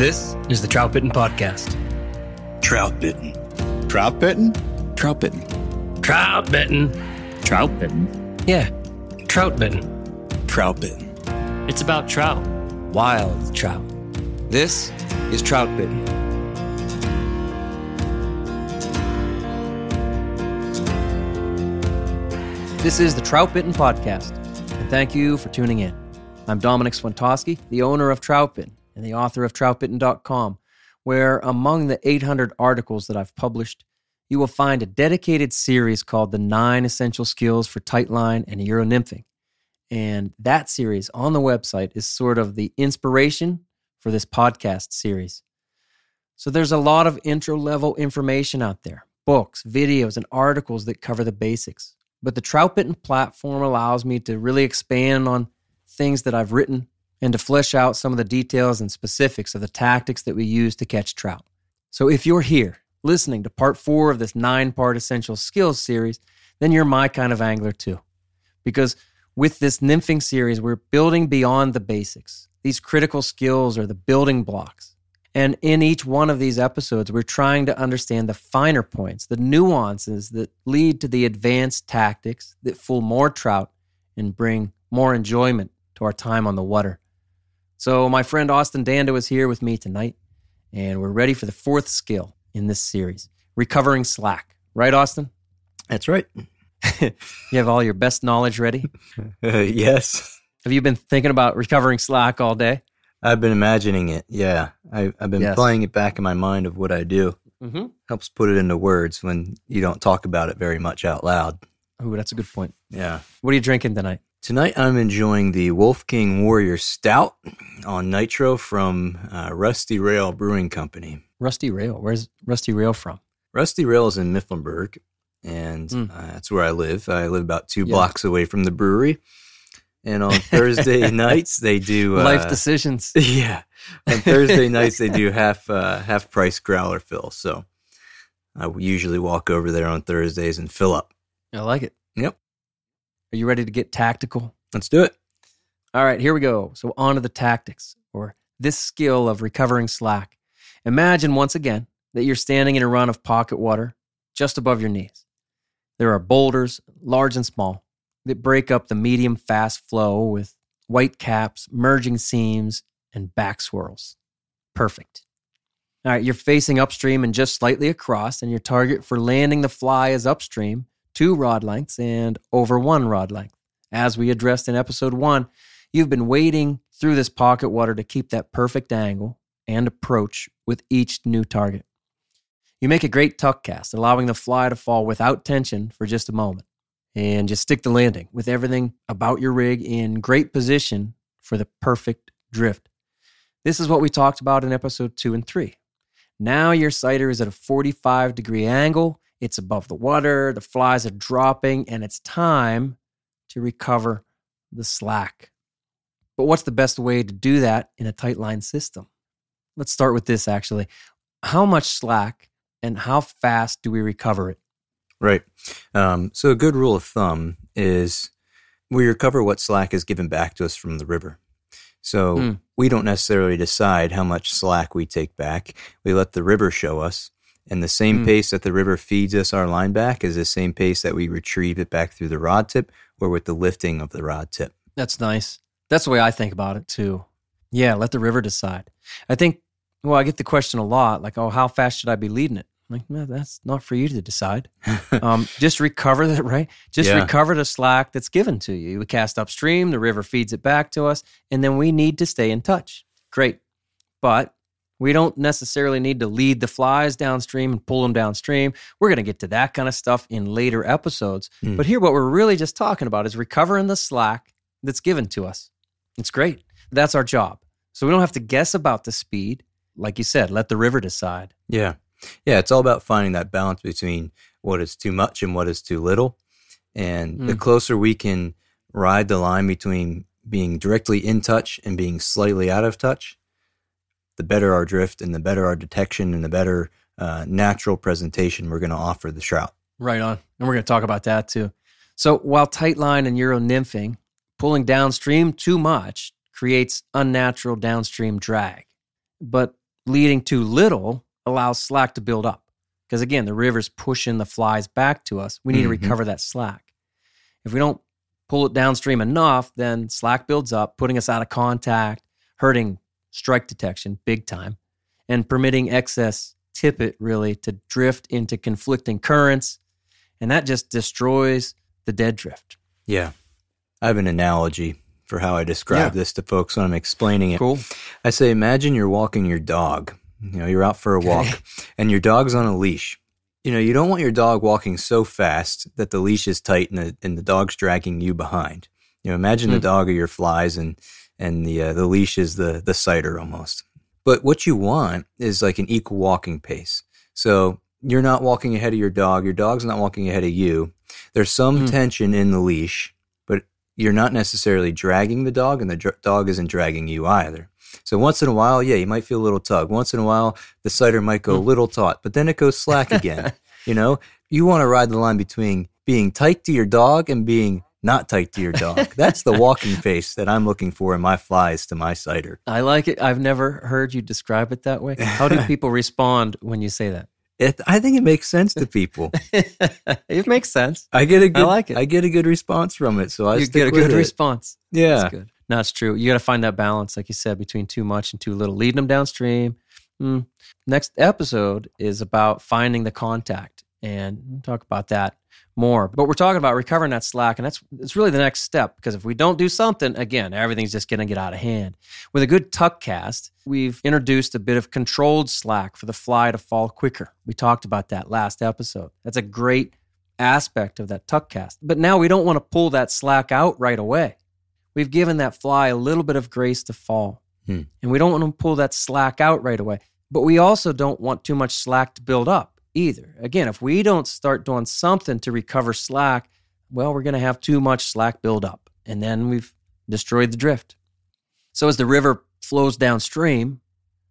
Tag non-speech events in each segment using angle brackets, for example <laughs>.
This is the Trout Bitten Podcast. Trout bitten. Trout bitten? Trout bitten. Trout Bitten. Trout bitten. Yeah, Trout Bitten. Trout bitten. It's about trout. Wild trout. This is Trout Bitten. This is the Trout Bitten Podcast, and thank you for tuning in. I'm Dominic Swentosky, the owner of Troutbitten and the author of troutbitten.com, where among the 800 articles that I've published, you will find a dedicated series called The Nine Essential Skills for Tightline and Euro Nymphing. And that series on the website is sort of the inspiration for this podcast series. So there's a lot of intro level information out there books, videos, and articles that cover the basics. But the Troutbitten platform allows me to really expand on things that I've written and to flesh out some of the details and specifics of the tactics that we use to catch trout. So if you're here listening to part four of this nine part essential skills series, then you're my kind of angler too. Because with this nymphing series, we're building beyond the basics. These critical skills are the building blocks. And in each one of these episodes, we're trying to understand the finer points, the nuances that lead to the advanced tactics that fool more trout and bring more enjoyment to our time on the water. So, my friend Austin Dando is here with me tonight, and we're ready for the fourth skill in this series recovering slack. Right, Austin? That's right. <laughs> <laughs> you have all your best knowledge ready? Uh, <laughs> yes. Have you been thinking about recovering slack all day? I've been imagining it. Yeah. I, I've been Yes. playing it back in my mind of what I do. Mm-hmm. Helps put it into words when you don't talk about it very much out loud. Oh, that's a good point. Yeah. What are you drinking tonight? Tonight I'm enjoying the Wolf King Warrior Stout on Nitro from uh, Rusty Rail Brewing Company. Rusty Rail. Where's Rusty Rail from? Rusty Rail is in Mifflinburg, and Mm. uh, that's where I live. I live about two Yeah. blocks away from the brewery. And on Thursday <laughs> nights they do uh, Life decisions. <laughs> Yeah, on Thursday nights they do half uh, half price growler fill. So I usually walk over there on Thursdays and fill up. I like it. Yep. Are you ready to get tactical? Let's do it. All right, here we go. So, on to the tactics or this skill of recovering slack. Imagine once again that you're standing in a run of pocket water just above your knees. There are boulders, large and small, that break up the medium fast flow with white caps, merging seams, and back swirls. Perfect. All right, you're facing upstream and just slightly across, and your target for landing the fly is upstream, two rod lengths and over one rod length. As we addressed in episode one, you've been wading through this pocket water to keep that perfect angle and approach with each new target. You make a great tuck cast, allowing the fly to fall without tension for just a moment. And just stick the landing with everything about your rig in great position for the perfect drift. This is what we talked about in episode two and three. Now your sighter is at a 45 degree angle, it's above the water, the flies are dropping, and it's time to recover the slack. But what's the best way to do that in a tight line system? let's start with this actually. How much slack and how fast do we recover it? Right. Um, so a good rule of thumb is we recover what slack is given back to us from the river. So Mm. we don't necessarily decide how much slack we take back. We let the river show us. And the same Mm. pace that the river feeds us our line back is the same pace that we retrieve it back through the rod tip or with the lifting of the rod tip. That's nice. That's the way I think about it too. Yeah, let the river decide. I think, well, I get the question a lot like, oh, how fast should I be leading it? I'm like, no, that's not for you to decide. <laughs> um, just recover that, right? Just Yeah. recover the slack that's given to you. We cast upstream, the river feeds it back to us, and then we need to stay in touch. Great. But we don't necessarily need to lead the flies downstream and pull them downstream. We're going to get to that kind of stuff in later episodes. Hmm. But here, what we're really just talking about is recovering the slack that's given to us. It's great. That's our job. So we don't have to guess about the speed. Like you said, let the river decide. Yeah. Yeah. It's all about finding that balance between what is too much and what is too little. And the Mm. closer we can ride the line between being directly in touch and being slightly out of touch, the better our drift and the better our detection and the better uh, natural presentation we're going to offer the trout. Right on. And we're going to talk about that too. So while tight line and euro nymphing, pulling downstream too much creates unnatural downstream drag. But leading too little allows slack to build up. Because again, the river's pushing the flies back to us. We need Mhm. to recover that slack. If we don't pull it downstream enough, then slack builds up, putting us out of contact, hurting strike detection big time, and permitting excess tippet really to drift into conflicting currents. And that just destroys the dead drift. Yeah. I have an analogy for how I describe Yeah. this to folks when I'm explaining it. Cool. I say, imagine you're walking your dog. You know, you're out for a walk <laughs> and your dog's on a leash. You know, you don't want your dog walking so fast that the leash is tight and the, and the dog's dragging you behind. You know, imagine the Hmm. dog are your flies and and the uh, the leash is the the sighter almost. But what you want is like an equal walking pace. So you're not walking ahead of your dog. Your dog's not walking ahead of you. There's some Hmm. tension in the leash, but you're not necessarily dragging the dog, and the dr- dog isn't dragging you either. So once in a while, yeah, you might feel a little tug. Once in a while, the sighter might go a Hmm. little taut, but then it goes slack again. <laughs> you know, you want to ride the line between being tight to your dog and being not tight to your dog. <laughs> That's the walking pace that I'm looking for in my flies to my sighter. I like it. I've never heard you describe it that way. How do <laughs> people respond when you say that? It, I think it makes sense to people. <laughs> it makes sense. I get a good, I like it. I get a good response from it, so I you get a good it. response. Yeah, That's good. No, it's true. You got to find that balance, like you said, between too much and too little. Leading them downstream. Mm. Next episode is about finding the contact, and we'll talk about that more. But we're talking about recovering that slack, and that's it's really the next step because if we don't do something, again, everything's just going to get out of hand. With a good tuck cast, we've introduced a bit of controlled slack for the fly to fall quicker. We talked about that last episode. That's a great aspect of that tuck cast. But now we don't want to pull that slack out right away we've given that fly a little bit of grace to fall. Hmm. And we don't want to pull that slack out right away. But we also don't want too much slack to build up either. Again, if we don't start doing something to recover slack, well, we're going to have too much slack build up. And then we've destroyed the drift. So as the river flows downstream,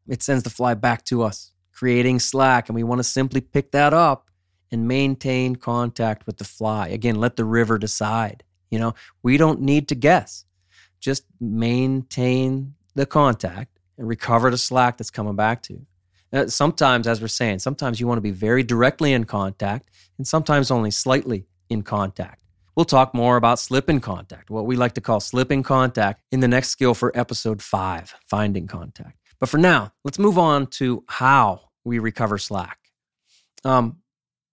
it sends the fly back to us, creating slack. And we want to simply pick that up and maintain contact with the fly. Again, let the river decide. You know, we don't need to guess just maintain the contact and recover the slack that's coming back to you. Uh, sometimes, as we're saying, sometimes you want to be very directly in contact and sometimes only slightly in contact. We'll talk more about slip in contact, what we like to call slip in contact, in the next skill for episode five, finding contact. But for now, let's move on to how we recover slack. Um,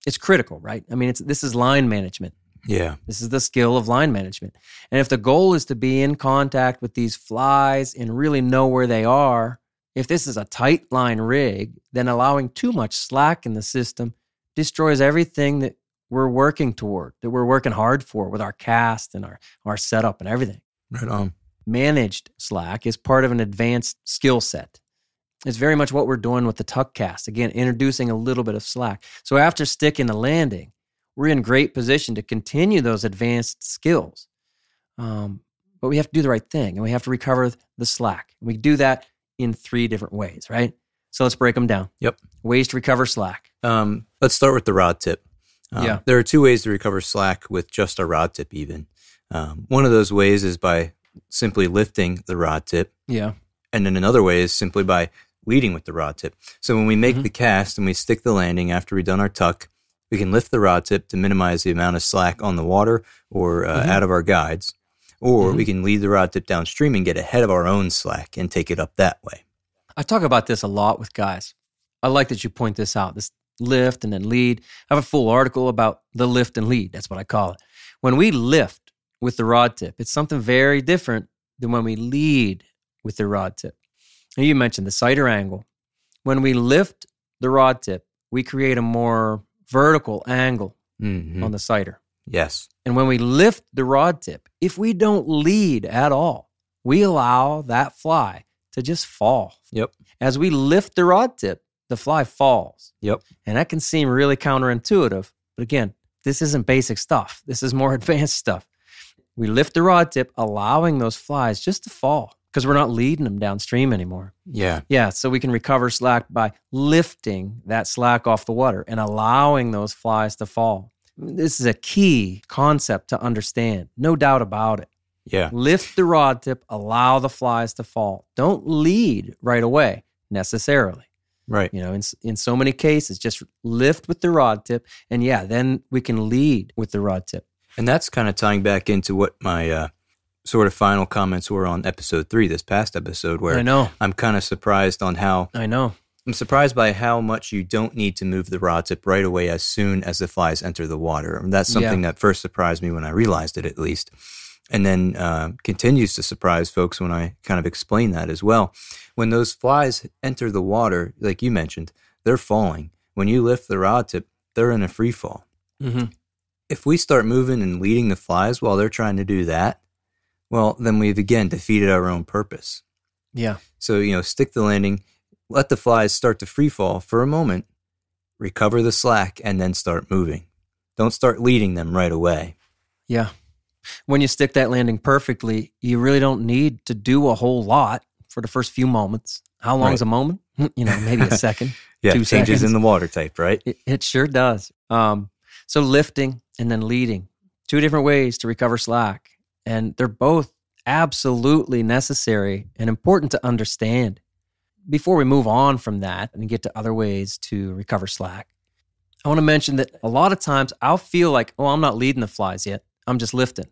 it's critical, right? I mean, it's, this is line management. yeah, This is the skill of line management. And if the goal is to be in contact with these flies and really know where they are, if this is a tight line rig, then allowing too much slack in the system destroys everything that we're working toward, that we're working hard for with our cast and our, our setup and everything. right on. Managed slack is part of an advanced skill set. It's very much what we're doing with the tuck cast. Again, introducing a little bit of slack. So after sticking the landing, we're in great position to continue those advanced skills. Um, but we have to do the right thing and we have to recover the slack. We do that in three different ways, right? So let's break them down. Yep. Ways to recover slack. Um, let's start with the rod tip. Um, Yeah. There are two ways to recover slack with just a rod tip, even. Um, one of those ways is by simply lifting the rod tip, Yeah. and then another way is simply by leading with the rod tip. So when we make Mhm. the cast and we stick the landing after we've done our tuck, we can lift the rod tip to minimize the amount of slack on the water or uh, Mhm. out of our guides, or Mhm. we can lead the rod tip downstream and get ahead of our own slack and take it up that way. I talk about this a lot with guys. I like that you point this out this lift and then lead. I have a full article about the lift and lead. That's what I call it. When we lift with the rod tip, it's something very different than when we lead with the rod tip. And you mentioned the sighter angle. When we lift the rod tip, we create a more vertical angle Mhm. on the sighter. Yes. And when we lift the rod tip, if we don't lead at all, we allow that fly to just fall. Yep. As we lift the rod tip, the fly falls. Yep. And that can seem really counterintuitive. But again, this isn't basic stuff. This is more <laughs> advanced stuff. We lift the rod tip, allowing those flies just to fall because we're not leading them downstream anymore. Yeah. Yeah, so we can recover slack by lifting that slack off the water and allowing those flies to fall. This is a key concept to understand, no doubt about it. Yeah. Lift the rod tip, allow the flies to fall. Don't lead right away necessarily. Right. You know, in in so many cases, just lift with the rod tip, and yeah, then we can lead with the rod tip. And that's kind of tying back into what my uh, sort of final comments were on episode three, this past episode, where I know, I'm kind of surprised on how I know. I'm surprised by how much you don't need to move the rod tip right away as soon as the flies enter the water. And that's something that first surprised me when I realized it, at least. And then uh, continues to surprise folks when I kind of explain that as well. When those flies enter the water, like you mentioned, they're falling. When you lift the rod tip, they're in a free fall. hmm if we start moving and leading the flies while they're trying to do that, well, then we've again defeated our own purpose. Yeah, So, you know, stick the landing, let the flies start to free fall for a moment, recover the slack, and then start moving. Don't start leading them right away. yeah. When you stick that landing perfectly, you really don't need to do a whole lot for the first few moments. How long Right. is a moment? <laughs> You know, maybe a <laughs> second. Yeah, Two changes seconds. in the water type, right? It, it sure does. Um, so lifting and then leading, two different ways to recover slack, and they're both absolutely necessary and important to understand. Before we move on from that and get to other ways to recover slack, I want to mention that a lot of times I'll feel like, oh, I'm not leading the flies yet. I'm just lifting.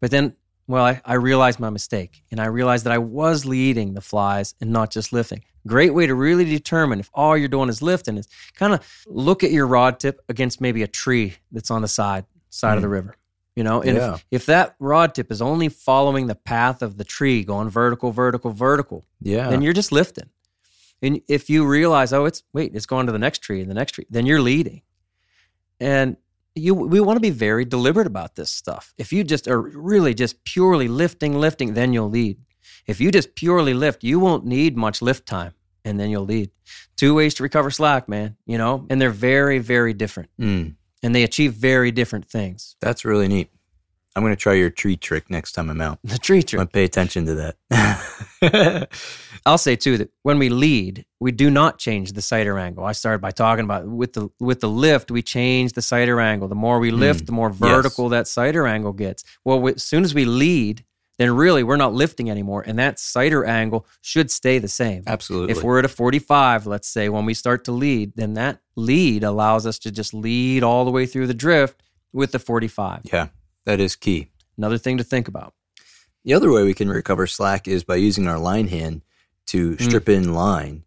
But then, well, I, I realized my mistake and I realized that I was leading the flies and not just lifting. Great way to really determine if all you're doing is lifting is kind of look at your rod tip against maybe a tree that's on the side side of the mm. river. You know, and Yeah. if, if that rod tip is only following the path of the tree, going vertical, vertical, vertical, Yeah. then you're just lifting. And if you realize, oh, it's wait, it's going to the next tree and the next tree, then you're leading. And you we want to be very deliberate about this stuff. If you just are really just purely lifting, lifting, then you'll lead. If you just purely lift, you won't need much lift time and then you'll lead. Two ways to recover slack, man, you know, and they're very, very different Mm, and they achieve very different things. that's really neat. I'm going to try your tree trick next time I'm out. The tree I'm trick. pay attention to that. <laughs> I'll say too that when we lead, we do not change the sighter angle. I started by talking about with the with the lift, we change the sighter angle. The more we hmm. lift, the more vertical that sighter angle gets. Well, we- as soon as we lead, then really we're not lifting anymore, and that sighter angle should stay the same. Absolutely. If we're at a 45, let's say, when we start to lead, then that lead allows us to just lead all the way through the drift with the 45. yeah, that is key. Another thing to think about. The other way we can recover slack is by using our line hand to strip in line.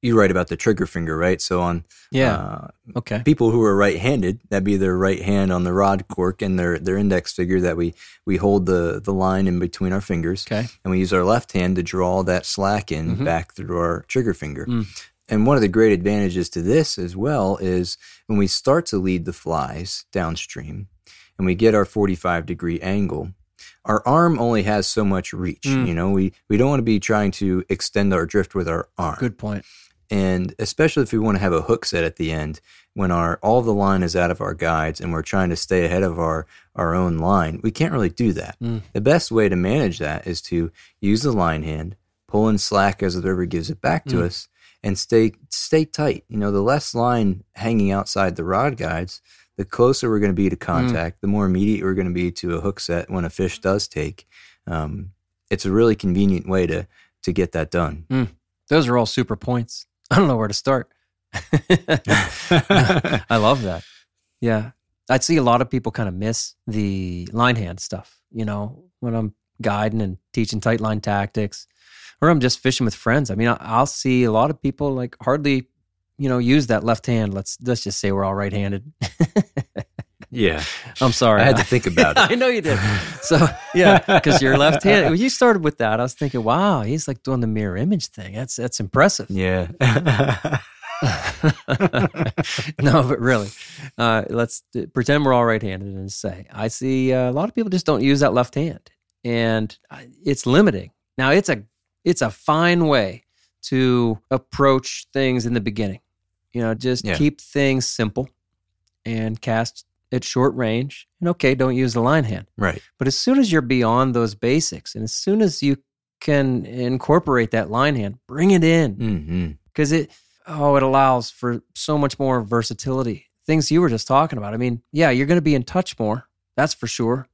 You write about the trigger finger, right? So on Yeah. uh, okay. people who are right-handed, that'd be their right hand on the rod cork and their their index finger that we we hold the the line in between our fingers, Okay. and we use our left hand to draw that slack in Mhm. back through our trigger finger. Mm. And one of the great advantages to this as well is when we start to lead the flies downstream and we get our 45 degree angle, our arm only has so much reach. Mm. You know, we, we don't want to be trying to extend our drift with our arm. Good point. And especially if we want to have a hook set at the end, when our all the line is out of our guides and we're trying to stay ahead of our, our own line, we can't really do that. Mm. The best way to manage that is to use the line hand, pull in slack as the river gives it back to Mm. us, and stay stay tight. You know, the less line hanging outside the rod guides, the closer we're going to be to contact, the more immediate we're going to be to a hook set when a fish does take. Um, it's a really convenient way to to get that done. Those are all super points. <laughs> I don't know where to start. <laughs> I love that. Yeah. I'd see a lot of people kind of miss the line hand stuff, you know, when I'm guiding and teaching tight line tactics or I'm just fishing with friends. I mean, I'll see a lot of people like hardly, you know, use that left hand. Let's let's just say we're all right-handed. Yeah, <laughs> I'm sorry. I had to think about <laughs> it. I know you did. <laughs> So yeah, because you're left-handed. When you started with that, I was thinking, wow, he's like doing the mirror image thing. That's that's impressive. Yeah. no, but really, uh, let's pretend we're all right-handed and say I see uh, a lot of people just don't use that left hand, and it's limiting. Now, it's a it's a fine way to approach things in the beginning. You know, just Yeah. keep things simple and cast at short range. And okay, don't use the line hand. right. But as soon as you're beyond those basics, and as soon as you can incorporate that line hand, bring it in because it oh it allows for so much more versatility things you were just talking about i mean yeah you're going to be in touch more that's for sure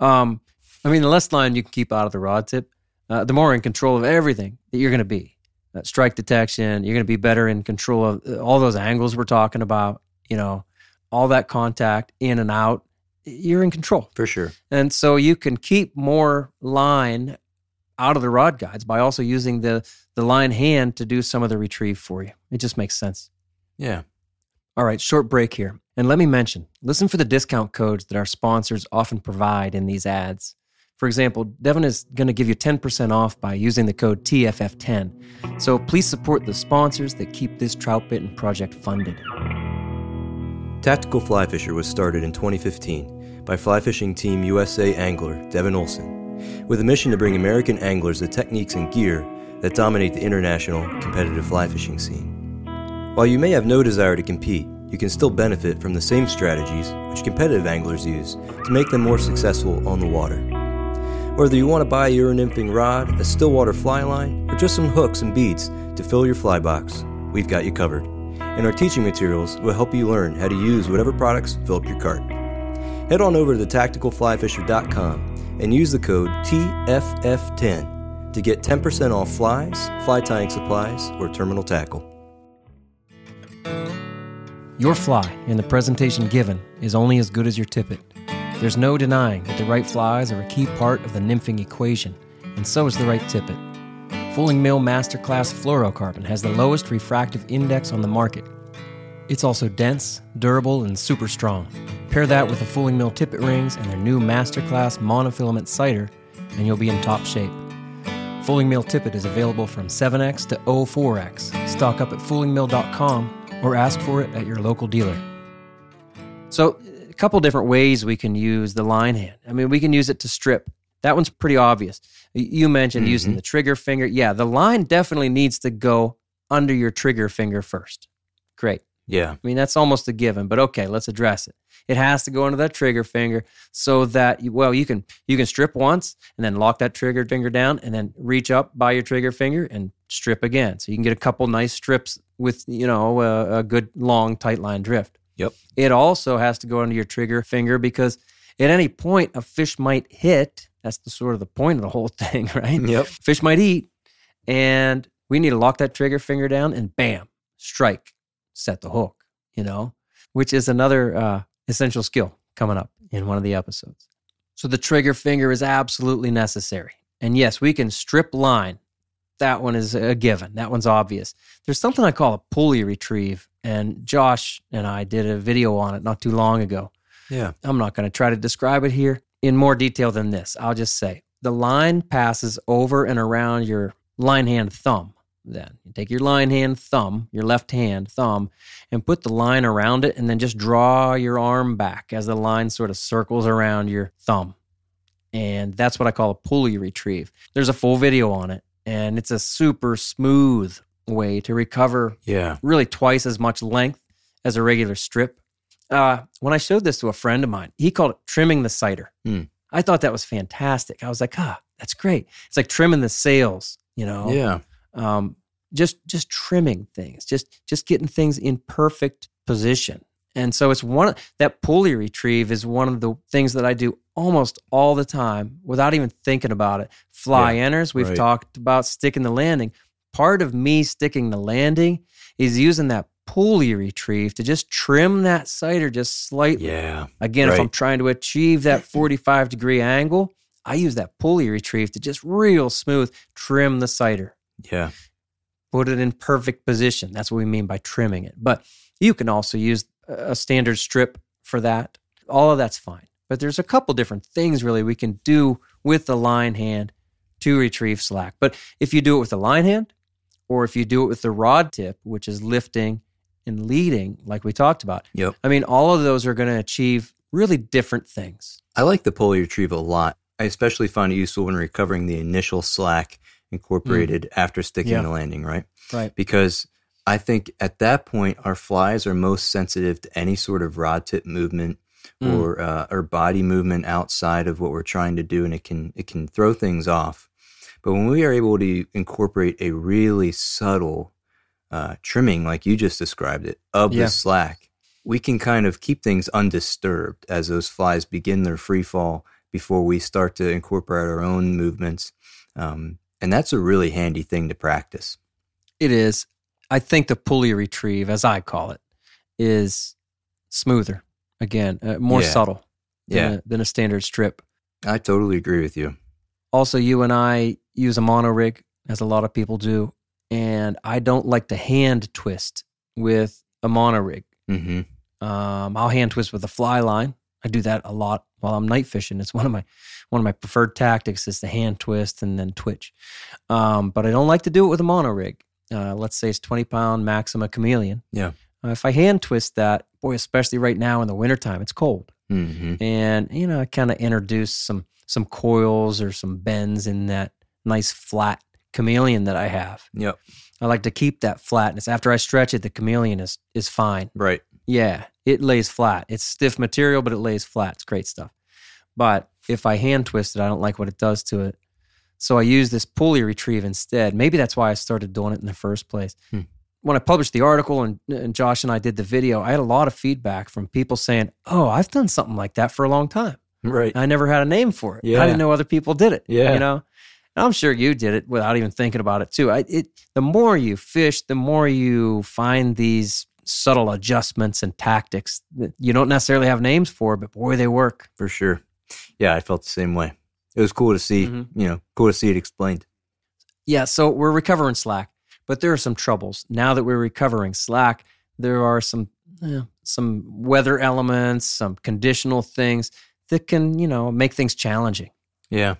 um i mean the less line you can keep out of the rod tip uh, the more in control of everything that you're going to be strike detection you're going to be better in control of uh, all those angles we're talking about you know all that contact in and out you're in control For sure. and so you can keep more line out of the rod guides by also using the the line hand to do some of the retrieve for you. It just makes sense. Yeah. All right, short break here. And let me mention, listen for the discount codes that our sponsors often provide in these ads. For example, Devin is going to give you 10% off by using the code TFF10. So please support the sponsors that keep this trout bitten project funded. Tactical Fly Fisher was started in 2015 by fly fishing team USA angler Devin Olson, with a mission to bring American anglers the techniques and gear that dominate the international competitive fly fishing scene. While you may have no desire to compete, you can still benefit from the same strategies which competitive anglers use to make them more successful on the water. Whether you want to buy a Euronymphing rod, a stillwater fly line, or just some hooks and beads to fill your fly box, we've got you covered. And our teaching materials will help you learn how to use whatever products fill up your cart. Head on over to thetacticalflyfisher.com and use the code TFF10 to get 10% off flies, fly tying supplies, or terminal tackle. Your fly and the presentation given is only as good as your tippet. There's no denying that the right flies are a key part of the nymphing equation, and so is the right tippet. Fulling Mill Masterclass Fluorocarbon has the lowest refractive index on the market. It's also dense, durable, and super strong. Pair that with the Fulling Mill tippet rings and their new Masterclass monofilament sighter, and you'll be in top shape. Fulling Mill tippet is available from 7x to 04x. Stock up at fullingmill.com or ask for it at your local dealer. So, couple different ways we can use the line hand. I mean, we can use it to strip. That one's pretty obvious. You mentioned mm-hmm. using the trigger finger. Yeah, the line definitely needs to go under your trigger finger first. Great. Yeah, I mean, that's almost a given, but okay, let's address it. It has to go under that trigger finger so that well, you can you can strip once and then lock that trigger finger down and then reach up by your trigger finger and strip again. So you can get a couple nice strips with, you know, a, a good long tight line drift. Yep. It also has to go under your trigger finger because at any point a fish might hit. That's the sort of the point of the whole <laughs> thing, right? Yep. Fish might eat, and we need to lock that trigger finger down and bam, strike, set the hook, you know, which is another uh, essential skill coming up in one of the episodes. So the trigger finger is absolutely necessary. And yes, we can strip line. That one is a given. That one's obvious. There's something I call a pulley retrieve, and Josh and I did a video on it not too long ago. yeah, I'm not going to try to describe it here in more detail than this. I'll just say the line passes over and around your line hand thumb. Then you take your line hand thumb, your left hand thumb, and put the line around it, and then just draw your arm back as the line sort of circles around your thumb. And that's what I call a pulley retrieve. There's a full video on it, and it's a super smooth way to recover yeah. really twice as much length as a regular strip. Uh, when I showed this to a friend of mine, he called it trimming the sighter. Hmm. I thought that was fantastic. I was like, ah, that's great. It's like trimming the sails, you know? Yeah. Um, just just trimming things, just just getting things in perfect position. And so it's one that pulley retrieve is one of the things that I do almost all the time without even thinking about it. Fly Yeah, enters, we've right. talked about sticking the landing. Part of me sticking the landing is using that pulley retrieve to just trim that sighter just slightly. Yeah. Again, if I'm trying to achieve that <clears throat> 45 degree angle, I use that pulley retrieve to just real smooth trim the sighter, Yeah. put it in perfect position. That's what we mean by trimming it. But you can also use a standard strip for that. All of that's fine. But there's a couple different things really we can do with the line hand to retrieve slack. But if you do it with the line hand, or if you do it with the rod tip, which is lifting and leading, like we talked about, Yep. I mean, all of those are going to achieve really different things. I like the pulley retrieve a lot. I especially find it useful when recovering the initial slack incorporated mm. after sticking Yeah. the landing, right? Right. Because I think at that point, our flies are most sensitive to any sort of rod tip movement Mm. or uh, or body movement outside of what we're trying to do, and it can it can throw things off. But when we are able to incorporate a really subtle uh, trimming, like you just described it, of Yeah. the slack, we can kind of keep things undisturbed as those flies begin their free fall before we start to incorporate our own movements. Um, and that's a really handy thing to practice. It is. I think the pulley retrieve, as I call it, is smoother. Again, uh, more Yeah. subtle than, Yeah, a, than a standard strip. I totally agree with you. Also, you and I use a mono rig, as a lot of people do, and I don't like to hand twist with a mono rig. hmm Um, I'll hand twist with a fly line. I do that a lot while I'm night fishing. It's one of my one of my preferred tactics is the hand twist and then twitch. Um, but I don't like to do it with a mono rig. Uh, let's say it's 20 pound Maxima Chameleon. Yeah. Uh, if I hand twist that, boy, especially right now in the wintertime, it's cold. hmm And, you know, I kind of introduce some some coils or some bends in that nice flat chameleon that I have. Yep. I like to keep that flatness. After I stretch it, the chameleon is is fine. Right. Yeah, it lays flat. It's stiff material, but it lays flat. It's great stuff. But if I hand twist it, I don't like what it does to it. So I use this pulley retrieve instead. Maybe that's why I started doing it in the first place. Hmm. When I published the article and, and Josh and I did the video, I had a lot of feedback from people saying, Oh, I've done something like that for a long time. Right. I never had a name for it. Yeah. I didn't know other people did it. Yeah. You know? And I'm sure you did it without even thinking about it too. I, it, the more you fish, the more you find these subtle adjustments and tactics that you don't necessarily have names for, but boy, they work. For sure. Yeah, I felt the same way. It was cool to see, Mhm. you know, cool to see it explained. Yeah, so we're recovering slack, but there are some troubles. Now that we're recovering slack, there are some eh, some weather elements, some conditional things that can, you know, make things challenging. Yeah.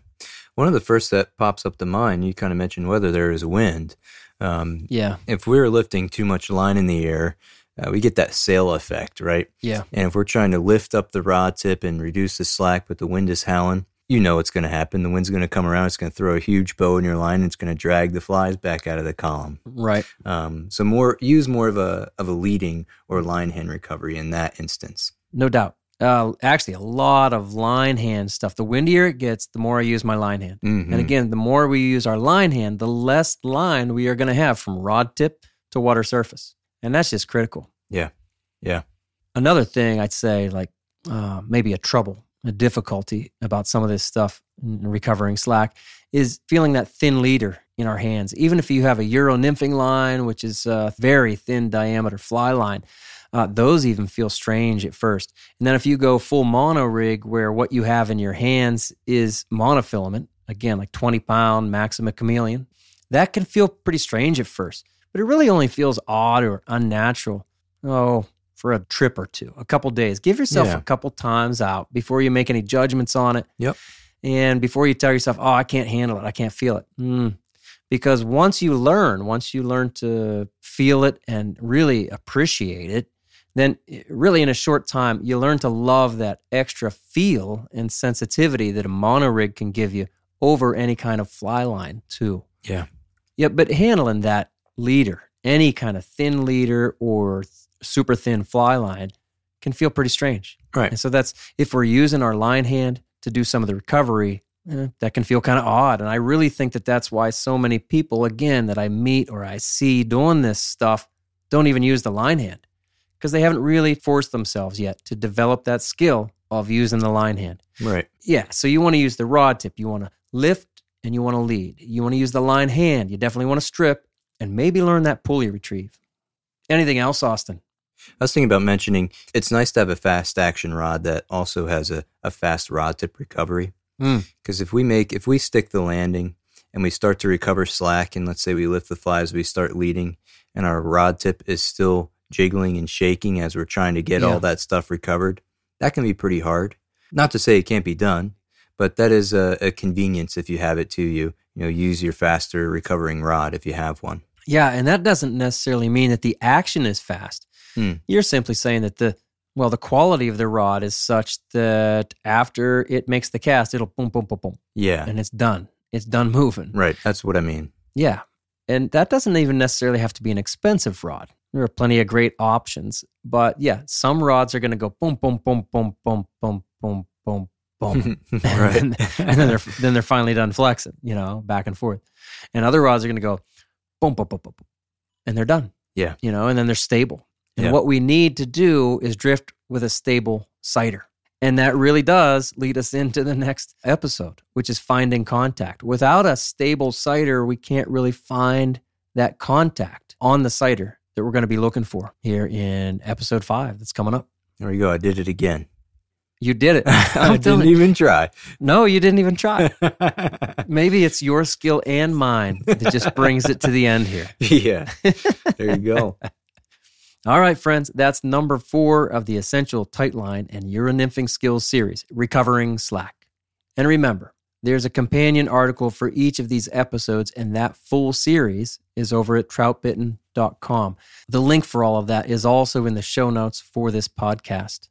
One of the first that pops up to mind, you kind of mentioned whether there is wind. Um, Yeah. if we're lifting too much line in the air, uh, we get that sail effect, right? Yeah. And if we're trying to lift up the rod tip and reduce the slack, but the wind is howling, you know what's going to happen. The wind's going to come around. It's going to throw a huge bow in your line. And it's going to drag the flies back out of the column. Right. Um, so more use more of a of a leading or line hand recovery in that instance. No doubt. Uh, actually, a lot of line hand stuff. The windier it gets, the more I use my line hand. Mhm. And again, the more we use our line hand, the less line we are going to have from rod tip to water surface. And that's just critical. Yeah. Yeah. Another thing I'd say, like uh, maybe a trouble, difficulty about some of this stuff in recovering slack is feeling that thin leader in our hands. Even if you have a Euro nymphing line, which is a very thin diameter fly line, uh, those even feel strange at first. And then if you go full mono rig, where what you have in your hands is monofilament, again, like 20 pound Maxima Chameleon, that can feel pretty strange at first. But it really only feels odd or unnatural. Oh, for a trip or two, a couple days. Give yourself Yeah. a couple times out before you make any judgments on it. Yep. And before you tell yourself, oh, I can't handle it, I can't feel it. Mm. Because once you learn, once you learn to feel it and really appreciate it, then eh, really in a short time, you learn to love that extra feel and sensitivity that a mono rig can give you over any kind of fly line, too. Yeah. Yeah, but handling that leader, any kind of thin leader or super thin fly line, can feel pretty strange. Right. And so that's if we're using our line hand to do some of the recovery, eh, that can feel kind of odd. And I really think that that's why so many people, again, that I meet or I see doing this stuff don't even use the line hand because they haven't really forced themselves yet to develop that skill of using the line hand. Right. Yeah. So you want to use the rod tip. You want to lift and you want to lead. You want to use the line hand. You definitely want to strip and maybe learn that pulley retrieve. Anything else, Austin? I was thinking about mentioning it's nice to have a fast action rod that also has a, a fast rod tip recovery. Because Mm. if we make, if we stick the landing and we start to recover slack, and let's say we lift the flies, we start leading, and our rod tip is still jiggling and shaking as we're trying to get Yeah. all that stuff recovered, that can be pretty hard. Not to say it can't be done, but that is a, a convenience if you have it to you. You know, use your faster recovering rod if you have one. Yeah, and that doesn't necessarily mean that the action is fast. Hmm. You're simply saying that the well, the quality of the rod is such that after it makes the cast, it'll boom, boom, boom, boom, Yeah. and it's done. It's done moving. Right. That's what I mean. Yeah, and that doesn't even necessarily have to be an expensive rod. There are plenty of great options, but yeah, some rods are going to go boom, boom, boom, boom, boom, boom, boom, boom, boom, right. and, and then they're then they're finally done flexing, you know, back and forth. And other rods are going to go boom, boom, boom, boom, boom, and they're done. Yeah. you know, and then they're stable. And Yeah. what we need to do is drift with a stable sighter. And that really does lead us <laughs> into the next episode, which is finding contact. Without a stable sighter, we can't really find that contact on the sighter that we're going to be looking for here in episode five that's coming up. There you go. I did it again. You did it. <laughs> I didn't even try. No, you didn't even try. <laughs> Maybe it's your skill and mine that just brings it to the end here. yeah. There you go. All right, friends, that's number four of the Essential Tightline and Euronymphing Skills series, Recovering Slack. And remember, there's a companion article for each of these episodes, and that full series is over at troutbitten.com. The link for all of that is also in the show notes for this podcast.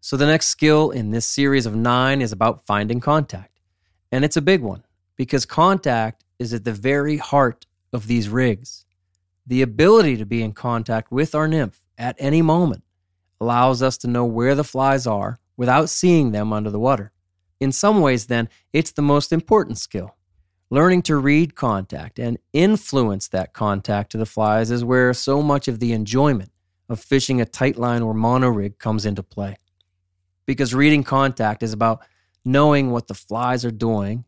So, the next skill in this series of nine is about finding contact. And it's a big one because contact is at the very heart of these rigs. The ability to be in contact with our nymph at any moment allows us to know where the flies are without seeing them under the water. In some ways, then, it's the most important skill. Learning to read contact and influence that contact to the flies is where so much of the enjoyment of fishing a tight line or mono rig comes into play. Because reading contact is about knowing what the flies are doing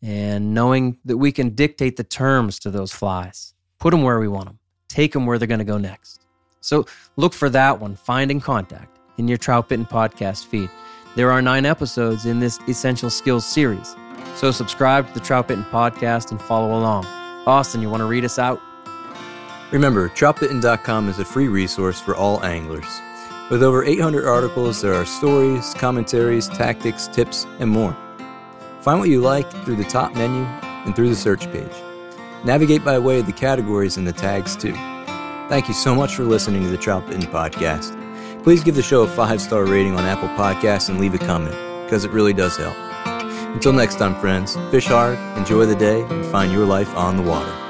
and knowing that we can dictate the terms to those flies, put them where we want them, take them where they're going to go next. So look for that one, Finding Contact, in your Trout Bitten podcast feed. There are nine episodes in this Essential Skills series. So subscribe to the Trout Bitten podcast and follow along. Austin, you want to read us out? Remember, troutbitten.com is a free resource for all anglers. With over 800 articles, there are stories, commentaries, tactics, tips, and more. Find what you like through the top menu and through the search page. Navigate by way of the categories and the tags, too. Thank you so much for listening to the Trout Bitten Podcast. Please give the show a five star rating on Apple Podcasts and leave a comment, because it really does help. Until next time, friends, fish hard, enjoy the day, and find your life on the water.